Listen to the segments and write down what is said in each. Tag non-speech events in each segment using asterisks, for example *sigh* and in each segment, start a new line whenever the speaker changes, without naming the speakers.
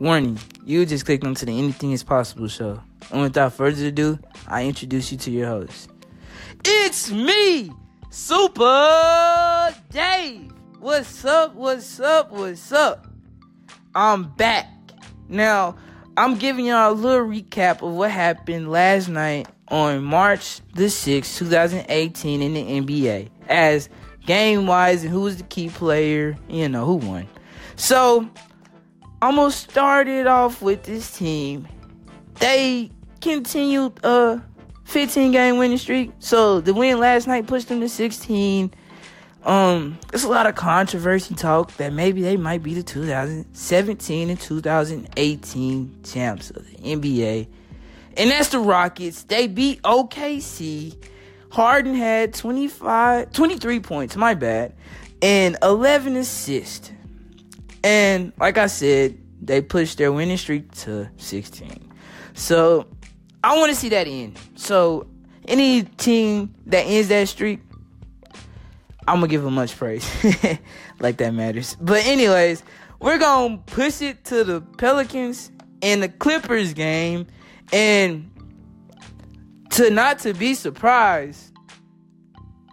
Warning, you just clicked onto the Anything is Possible show. And without further ado, I introduce you to your host. It's me, Super Dave. What's up? What's up? What's up? I'm back. Now, I'm giving y'all a little recap of what happened last night on March the 6th, 2018 in the NBA. As game wise and who was the key player, you know, who won. So, I'm gonna start it off with this team. They continued a 15 game winning streak. So the win last night pushed them to 16. Um, there's a lot of controversy talk that maybe they might be the 2017 and 2018 champs of the NBA. And that's the Rockets. They beat OKC. Harden had 25, 23 points, my bad, and 11 assists. And like I said, they pushed their winning streak to 16. So I want to see that end. So any team that ends that streak, I'm gonna give them much praise. *laughs* like that matters. But anyways, we're gonna push it to the Pelicans and the Clippers game, and to not to be surprised,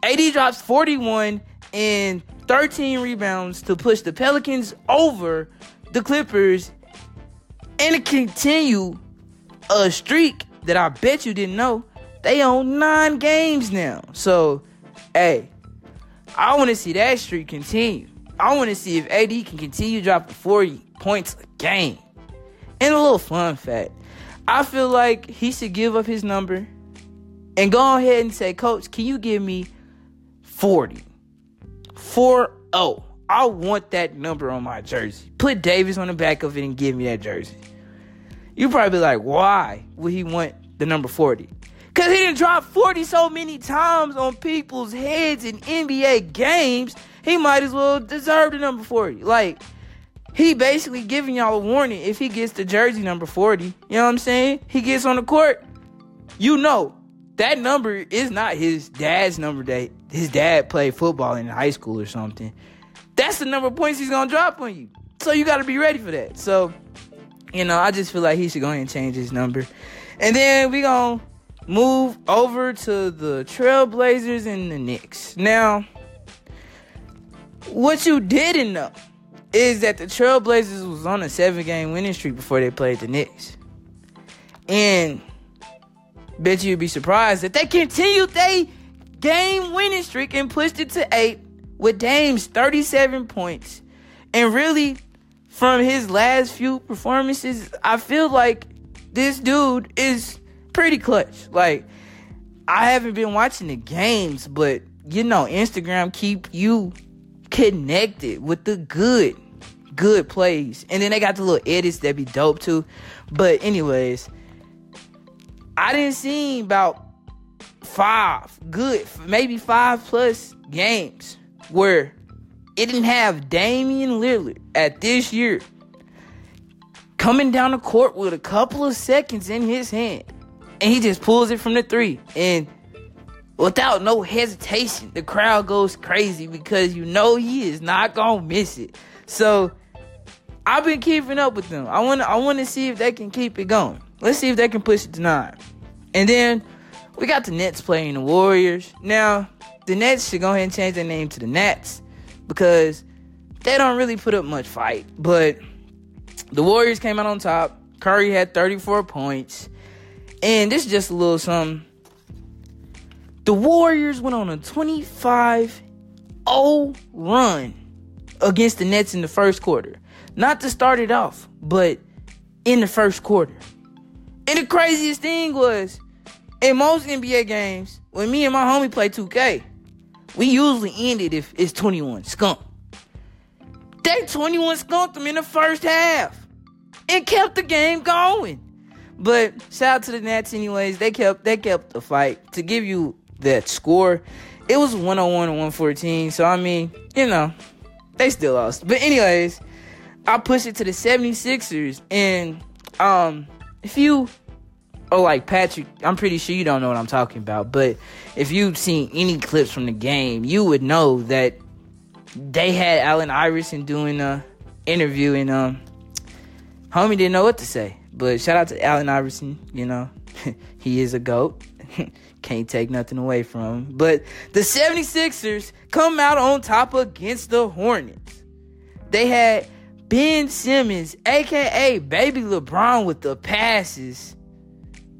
AD drops 41 and 13 rebounds to push the Pelicans over the Clippers and to continue a streak that I bet you didn't know. They own nine games now. So, hey, I want to see that streak continue. I want to see if AD can continue dropping 40 points a game. And a little fun fact I feel like he should give up his number and go ahead and say, Coach, can you give me 40? 4 0. I want that number on my jersey. Put Davis on the back of it and give me that jersey. You probably be like, why would he want the number 40? Because he didn't drop 40 so many times on people's heads in NBA games. He might as well deserve the number 40. Like, he basically giving y'all a warning if he gets the jersey number 40. You know what I'm saying? He gets on the court. You know, that number is not his dad's number that his dad played football in high school or something. That's the number of points he's gonna drop on you. So you gotta be ready for that. So, you know, I just feel like he should go ahead and change his number. And then we gonna move over to the Trailblazers and the Knicks. Now, what you didn't know is that the Trailblazers was on a seven game winning streak before they played the Knicks. And bet you'd be surprised that they continued they game winning streak and pushed it to eight with Dame's 37 points. And really, from his last few performances, I feel like this dude is pretty clutch. Like, I haven't been watching the games, but you know, Instagram keep you connected with the good, good plays. And then they got the little edits that be dope too. But anyways, I didn't see about five good, maybe five plus games where it didn't have Damian Lillard at this year coming down the court with a couple of seconds in his hand. And he just pulls it from the three. And without no hesitation, the crowd goes crazy because you know he is not gonna miss it. So I've been keeping up with them. I wanna I wanna see if they can keep it going. Let's see if they can push it to nine. And then we got the Nets playing the Warriors. Now, the Nets should go ahead and change their name to the Nets because they don't really put up much fight. But the Warriors came out on top. Curry had 34 points. And this is just a little something. The Warriors went on a 25 0 run against the Nets in the first quarter. Not to start it off, but in the first quarter. And the craziest thing was, in most NBA games, when me and my homie play 2K, we usually end it if it's 21 skunk. They 21 skunked them in the first half and kept the game going. But shout out to the Nets anyways. They kept they kept the fight. To give you that score, it was 101 and 114. So I mean, you know, they still lost. But anyways, I pushed it to the 76ers and um if you oh like Patrick, I'm pretty sure you don't know what I'm talking about, but if you've seen any clips from the game, you would know that they had Allen Iverson doing a interview and um homie didn't know what to say. But shout out to Allen Iverson, you know, *laughs* he is a GOAT. *laughs* Can't take nothing away from him. But the 76ers come out on top against the Hornets. They had Ben Simmons, aka Baby LeBron, with the passes.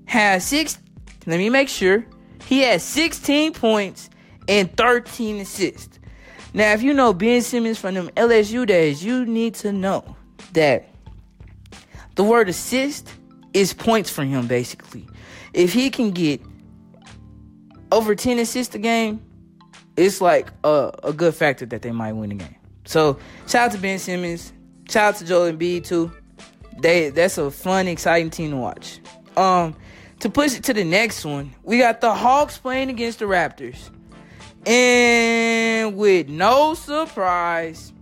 Had six, let me make sure. He had 16 points and 13 assists. Now, if you know Ben Simmons from them LSU days, you need to know that the word assist is points for him, basically. If he can get over 10 assists a game, it's like a, a good factor that they might win the game. So, shout out to Ben Simmons. Shout out to Joel Embiid, too. They That's a fun, exciting team to watch. Um, To push it to the next one, we got the Hawks playing against the Raptors. And with no surprise,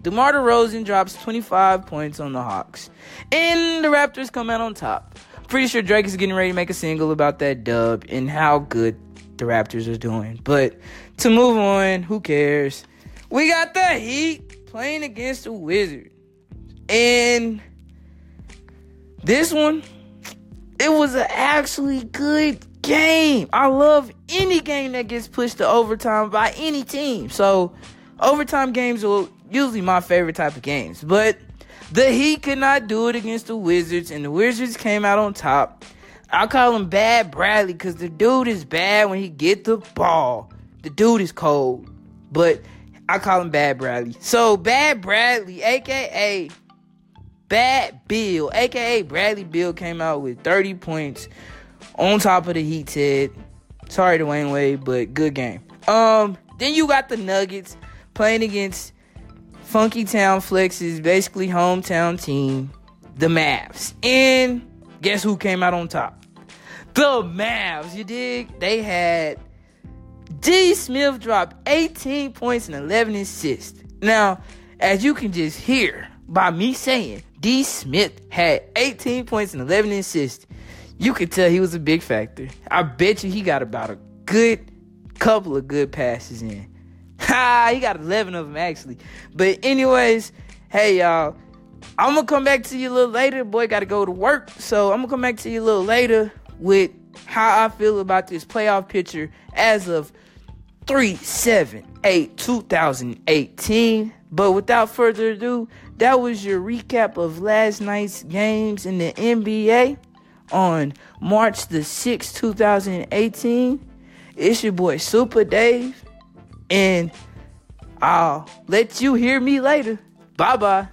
DeMar DeRozan drops 25 points on the Hawks. And the Raptors come out on top. Pretty sure Drake is getting ready to make a single about that dub and how good the Raptors are doing. But to move on, who cares? We got the Heat playing against the Wizards. And this one, it was an actually good game. I love any game that gets pushed to overtime by any team. So, overtime games are usually my favorite type of games. But the Heat could not do it against the Wizards, and the Wizards came out on top. I call him Bad Bradley because the dude is bad when he get the ball. The dude is cold, but I call him Bad Bradley. So Bad Bradley, aka Bad Bill, aka Bradley Beal, came out with 30 points on top of the Heat's head. Sorry, Dwyane Wade, but good game. Um, then you got the Nuggets playing against Funky Town Flex's basically hometown team, the Mavs. And guess who came out on top? The Mavs, you dig? They had D. Smith dropped 18 points and 11 assists. Now, as you can just hear by me saying D. Smith had 18 points and 11 assists, you could tell he was a big factor. I bet you he got about a good couple of good passes in. *laughs* Ha, he got 11 of them actually. But anyways, hey y'all, I'm gonna come back to you a little later. Boy, gotta go to work, so I'm gonna come back to you a little later with how I feel about this playoff picture as of 3 7 8 2018. But without further ado, that was your recap of last night's games in the NBA on March the 6th, 2018. It's your boy Super Dave, and I'll let you hear me later. Bye bye.